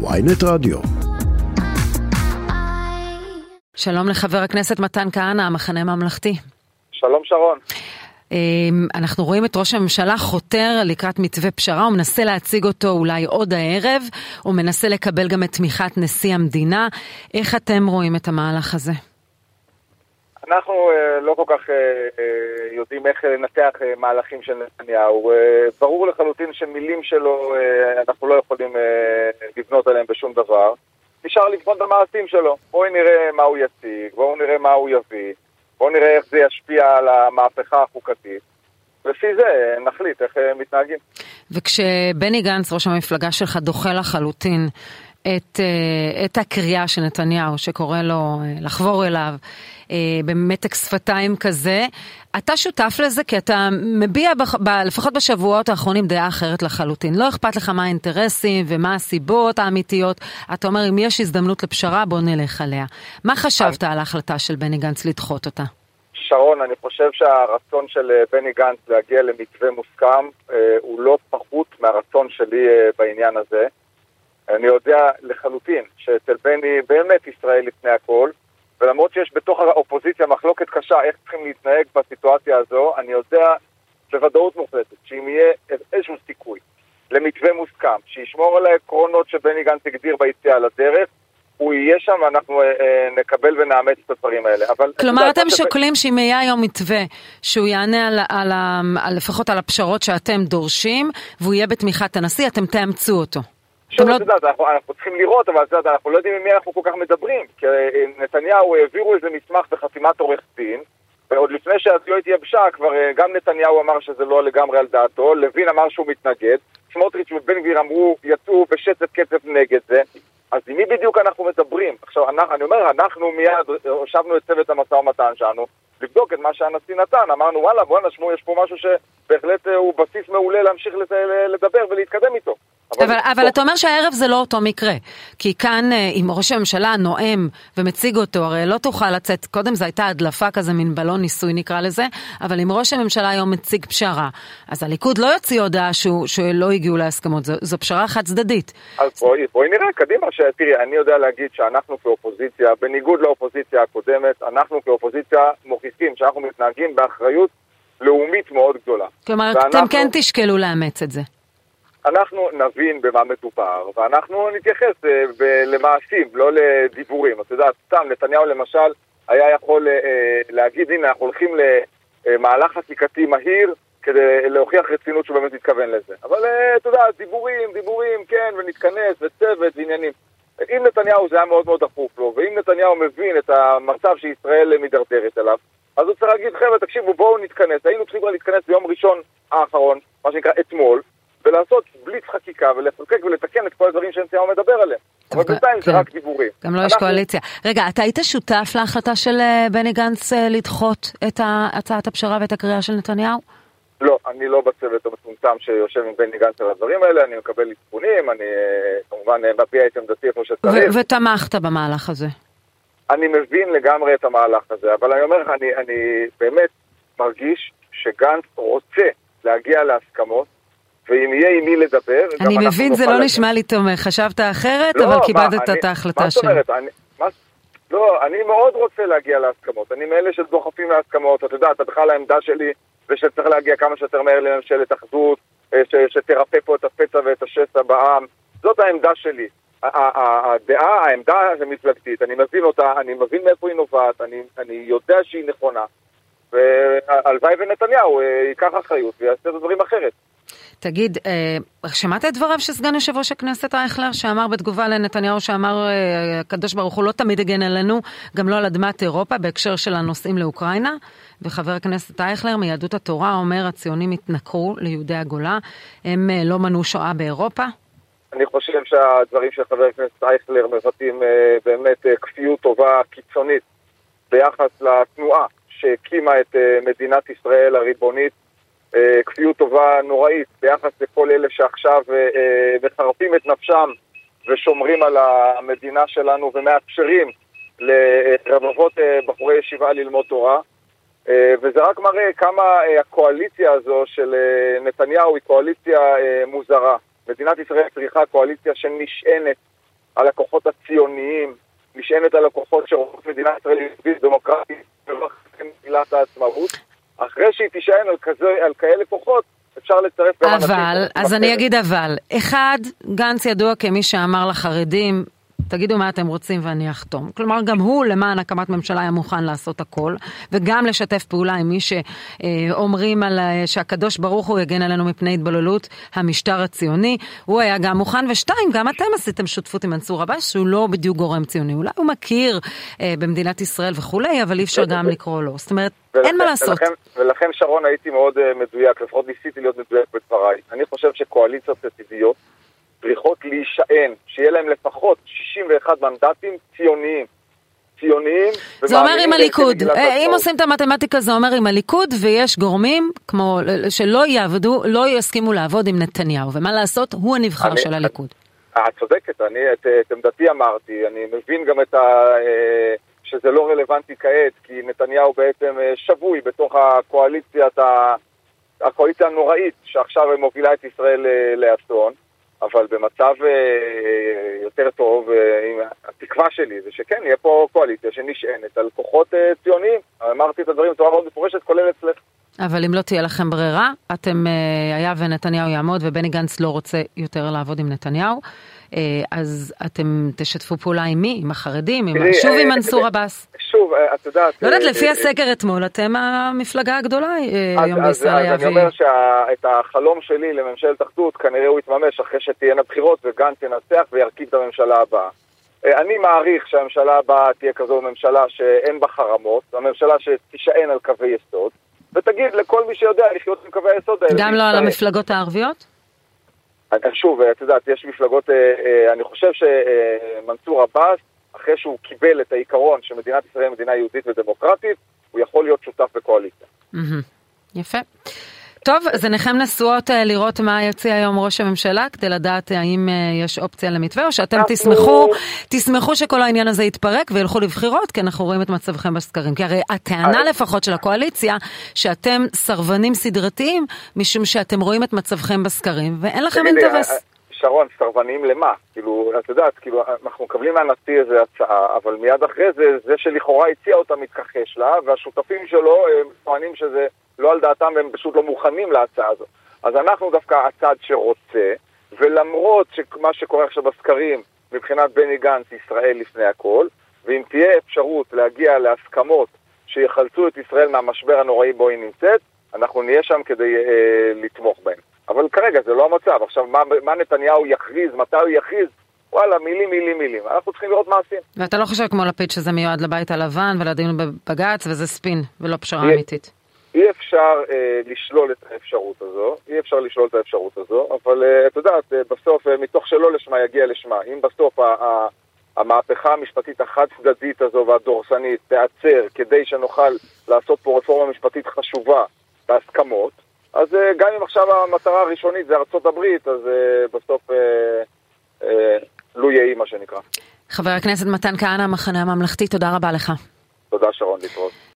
ויינט רדיו. שלום לחבר הכנסת מתן כהנא, המחנה הממלכתי. שלום שרון. אמ, אנחנו רואים את ראש הממשלה חותר לקראת מתווה פשרה, הוא מנסה להציג אותו אולי עוד הערב, הוא מנסה לקבל גם את תמיכת נשיא המדינה. איך אתם רואים את המהלך הזה? אנחנו uh, לא כל כך uh, uh, יודעים איך לנתח מהלכים של נתניהו. ברור לחלוטין שמילים שלו, אנחנו לא יכולים לבנות עליהם בשום דבר. נשאר לבחון את המעשים שלו. בואי נראה מה הוא יציג, בואו נראה מה הוא יביא, בואו נראה איך זה ישפיע על המהפכה החוקתית. לפי זה נחליט איך מתנהגים. וכשבני גנץ, ראש המפלגה שלך, דוחה לחלוטין את, את הקריאה של נתניהו, שקורא לו לחבור אליו, אה, במתק שפתיים כזה. אתה שותף לזה כי אתה מביע, בח, ב, לפחות בשבועות האחרונים, דעה אחרת לחלוטין. לא אכפת לך מה האינטרסים ומה הסיבות האמיתיות. אתה אומר, אם יש הזדמנות לפשרה, בוא נלך עליה. מה חשבת על ההחלטה של בני גנץ לדחות אותה? שרון, אני חושב שהרצון של אה, בני גנץ להגיע למתווה מוסכם אה, הוא לא פחות מהרצון שלי בעניין הזה. אני יודע לחלוטין שאצל בני באמת ישראל לפני הכל, ולמרות שיש בתוך האופוזיציה מחלוקת קשה איך צריכים להתנהג בסיטואציה הזו, אני יודע בוודאות מוחלטת שאם יהיה איזשהו סיכוי למתווה מוסכם, שישמור על העקרונות שבני גנץ הגדיר ביציאה לדרך, הוא יהיה שם ואנחנו אה, אה, נקבל ונאמץ את הדברים האלה. אבל כלומר, אתם שוקלים שאם יהיה היום מתווה שהוא יענה על, על, על, לפחות על הפשרות שאתם דורשים, והוא יהיה בתמיכת הנשיא, אתם תאמצו אותו. שוב, את יודעת, אנחנו, צריכים לראות, אבל את יודעת, אנחנו לא יודעים עם מי אנחנו כל כך מדברים. כי אה, נתניהו העבירו איזה מסמך בחתימת עורך דין, ועוד לפני שהדיו התייבשה, כבר אה, גם נתניהו אמר שזה לא לגמרי על דעתו, לוין אמר שהוא מתנגד, סמוטריץ' ובן גביר אמרו, יצאו בשצף קצף נגד זה. אז עם מי בדיוק אנחנו מדברים? עכשיו, אני, אני אומר, אנחנו מיד הושבנו את צוות המשא ומתן שלנו, לבדוק את מה שהנשיא נתן. אמרנו, וואלה, בואנה, שמעו, יש פה משהו שבהחלט אה, הוא בסיס מעולה להמשיך לדבר ולהתקדם איתו. אבל, אבל אתה אומר שהערב זה לא אותו מקרה. כי כאן, אה, אם ראש הממשלה נואם ומציג אותו, הרי לא תוכל לצאת, קודם זו הייתה הדלפה כזה, מין בלון ניסוי נקרא לזה, אבל אם ראש הממשלה היום מציג פשרה, אז הליכוד לא יוציא הודעה שהוא, שלא הגיעו להסכמות, זו, זו פשרה חד צדדית. אז בואי, בואי נראה קדימה, תראי, אני יודע להגיד שאנחנו כאופוזיציה, בניגוד לאופוזיציה הקודמת, אנחנו כאופוזיציה מוכיחים שאנחנו מתנהגים באחריות לאומית מאוד גדולה. כלומר, ואנחנו... אתם כן תשקלו לאמץ את זה. אנחנו נבין במה מדובר, ואנחנו נתייחס אה, למעשים, לא לדיבורים. את יודעת, סתם, נתניהו למשל היה יכול אה, להגיד, הנה, אנחנו הולכים למהלך חקיקתי מהיר כדי להוכיח רצינות שהוא באמת מתכוון לזה. אבל אה, אתה יודע, דיבורים, דיבורים, כן, ונתכנס, וצוות, ועניינים. אם נתניהו זה היה מאוד מאוד דחוף לו, ואם נתניהו מבין את המצב שישראל מידרדרת אליו, אז הוא צריך להגיד, חבר'ה, תקשיבו, בואו נתכנס. היינו צריכים להתכנס ביום ראשון האחרון, מה שנקרא אתמול, ולעשות בליץ חקיקה ולחוקק ולתקן את כל הדברים שנתניהו מדבר עליהם. אבל בינתיים זה כן. רק דיבורים. גם לא יש קואליציה. רגע, אתה היית שותף להחלטה של אה, בני גנץ אה, לדחות את הצעת הפשרה ואת הקריאה של נתניהו? לא, אני לא בצוות המצומצם שיושב עם בני גנץ על הדברים האלה, אני מקבל עדכונים, אני אה, כמובן מביע את עמדתי איפה שצריך. ותמכת במהלך הזה. אני מבין לגמרי את המהלך הזה, אבל אני אומר לך, אני, אני באמת מרגיש שגנץ רוצה להגיע להסכמות, ואם יהיה עם מי לדבר... אני מבין, זה לא נשמע לי תומך. חשבת אחרת, לא, אבל כיבדת את ההחלטה שלו. מה זאת אומרת? לא, אני מאוד רוצה להגיע להסכמות. אני מאלה שדוחפים להסכמות. אתה יודע, אתה בכלל העמדה שלי זה שצריך להגיע כמה שיותר מהר לממשלת אחדות, אה, שתרפא פה את הפצע ואת השסע בעם. זאת העמדה שלי. הדעה, העמדה המפלגתית, אני מבין אותה, אני מבין מאיפה היא נובעת, אני, אני יודע שהיא נכונה, והלוואי ונתניהו אה, ייקח אחריות ויעשה את הדברים אחרת. תגיד, אה, שמעת את דבריו של סגן יושב ראש הכנסת אייכלר, שאמר בתגובה לנתניהו, שאמר אה, הקדוש ברוך הוא לא תמיד הגן עלינו, גם לא על אדמת אירופה, בהקשר של הנוסעים לאוקראינה? וחבר הכנסת אייכלר מיהדות התורה אומר, הציונים התנכרו ליהודי הגולה, הם אה, לא מנעו שואה באירופה? אני חושב שהדברים של חבר הכנסת אייכלר מבטאים באמת כפיות טובה קיצונית ביחס לתנועה שהקימה את מדינת ישראל הריבונית כפיות טובה נוראית ביחס לכל אלה שעכשיו אה, אה, מחרפים את נפשם ושומרים על המדינה שלנו ומאפשרים לרבבות בחורי ישיבה ללמוד תורה. וזה רק מראה כמה הקואליציה הזו של נתניהו היא קואליציה מוזרה. מדינת ישראל צריכה קואליציה שנשענת על הכוחות הציוניים, נשענת על הכוחות שרוצות מדינת ישראל יהודית דמוקרטית ולא מגילת העצמאות, אחרי שהיא תישען על, כזה, על כאלה כוחות, אפשר לצרף גם אנשים. אבל, אז אני אגיד אבל. אחד, גנץ ידוע כמי שאמר לחרדים, תגידו מה אתם רוצים ואני אחתום. כלומר, גם הוא למען הקמת ממשלה היה מוכן לעשות הכל, וגם לשתף פעולה עם מי שאומרים על, שהקדוש ברוך הוא יגן עלינו מפני התבוללות המשטר הציוני. הוא היה גם מוכן, ושתיים, גם אתם עשיתם שותפות עם מנסור עבאס, שהוא לא בדיוק גורם ציוני. אולי הוא מכיר אה, במדינת ישראל וכולי, אבל אי אפשר גם לקרוא לו. זאת אומרת, ולכן, אין מה לעשות. ולכן, ולכן שרון הייתי מאוד uh, מדויק, לפחות ניסיתי להיות מדויק בדבריי. אני חושב שקואליציות עתידיות צריכות להישען, שיהיה להם לפחות 61 מנדטים ציוניים. ציוניים. זה אומר עם הליכוד, אה, אם עושים את המתמטיקה זה אומר עם הליכוד ויש גורמים כמו שלא יעבדו, לא יסכימו לעבוד עם נתניהו, ומה לעשות, הוא הנבחר אני, של הליכוד. את צודקת, אני את, את עמדתי אמרתי, אני מבין גם את ה... אה, שזה לא רלוונטי כעת, כי נתניהו בעצם אה, שבוי בתוך הקואליציית, הקואליציה הנוראית שעכשיו מובילה את ישראל לאסון. אבל במצב אה, יותר טוב, אה, התקווה שלי זה שכן, יהיה פה קואליציה שנשענת על כוחות אה, ציוניים. אמרתי את הדברים בצורה מאוד מפורשת, כולל אצלך. אבל אם לא תהיה לכם ברירה, אתם, היה ונתניהו יעמוד ובני גנץ לא רוצה יותר לעבוד עם נתניהו, אז אתם תשתפו פעולה עם מי? עם החרדים? עם, שוב עם מנסור עבאס? שוב, את יודעת... לא יודעת, לפי הסקר אתמול, אתם המפלגה הגדולה היום בישראל. אז אני אומר שאת החלום שלי לממשלת אחדות, כנראה הוא יתממש אחרי שתהיינה בחירות וגנץ ינצח וירכיב את הממשלה הבאה. אני מעריך שהממשלה הבאה תהיה כזו ממשלה שאין בה חרמות, הממשלה שתישען על קווי יסוד, ותגיד לכל מי שיודע לחיות עם קווי היסוד האלה. גם לא על המפלגות הערביות? שוב, את יודעת, יש מפלגות, אני חושב שמנסור עבאס אחרי שהוא קיבל את העיקרון שמדינת ישראל היא מדינה יהודית ודמוקרטית, הוא יכול להיות שותף בקואליציה. יפה. טוב, אז עיניכם נשואות אה, לראות מה יציע היום ראש הממשלה, כדי לדעת אה, האם אה, יש אופציה למתווה, או שאתם תשמחו, תשמחו שכל העניין הזה יתפרק וילכו לבחירות, כי אנחנו רואים את מצבכם בסקרים. כי הרי הטענה לפחות של הקואליציה, שאתם סרבנים סדרתיים, משום שאתם רואים את מצבכם בסקרים, ואין לכם אינטרס. שרון, סרבניים למה? כאילו, את יודעת, כאילו, אנחנו מקבלים מהנשיא איזה הצעה, אבל מיד אחרי זה, זה שלכאורה הציע אותה מתכחש לה, והשותפים שלו טוענים שזה לא על דעתם והם פשוט לא מוכנים להצעה הזאת. אז אנחנו דווקא הצד שרוצה, ולמרות מה שקורה עכשיו בסקרים, מבחינת בני גנץ, ישראל לפני הכל, ואם תהיה אפשרות להגיע להסכמות שיחלצו את ישראל מהמשבר הנוראי בו היא נמצאת, אנחנו נהיה שם כדי אה, לתמוך בהם. אבל כרגע זה לא המצב. עכשיו, מה, מה נתניהו יכריז, מתי הוא יכריז? וואלה, מילים, מילים, מילים. אנחנו צריכים לראות מעשים. ואתה לא חושב כמו לפיד שזה מיועד לבית הלבן ולדיון בבג"ץ וזה ספין ולא פשרה אי, אמיתית? אי אפשר אה, לשלול את האפשרות הזו, אי אפשר לשלול את האפשרות הזו, אבל אה, את יודעת, אה, בסוף, אה, מתוך שלא לשמה יגיע לשמה. אם בסוף ה, ה, המהפכה המשפטית החד צדדית הזו והדורסנית תיעצר כדי שנוכל לעשות פה רפורמה משפטית חשובה בהסכמות, אז אה, גם אם עכשיו המטרה הראשונית זה ארצות הברית, אז אה, בסוף אה, לו יהי מה שנקרא. חבר הכנסת מתן כהנא, המחנה הממלכתי, תודה רבה לך. תודה שרון, להתראות.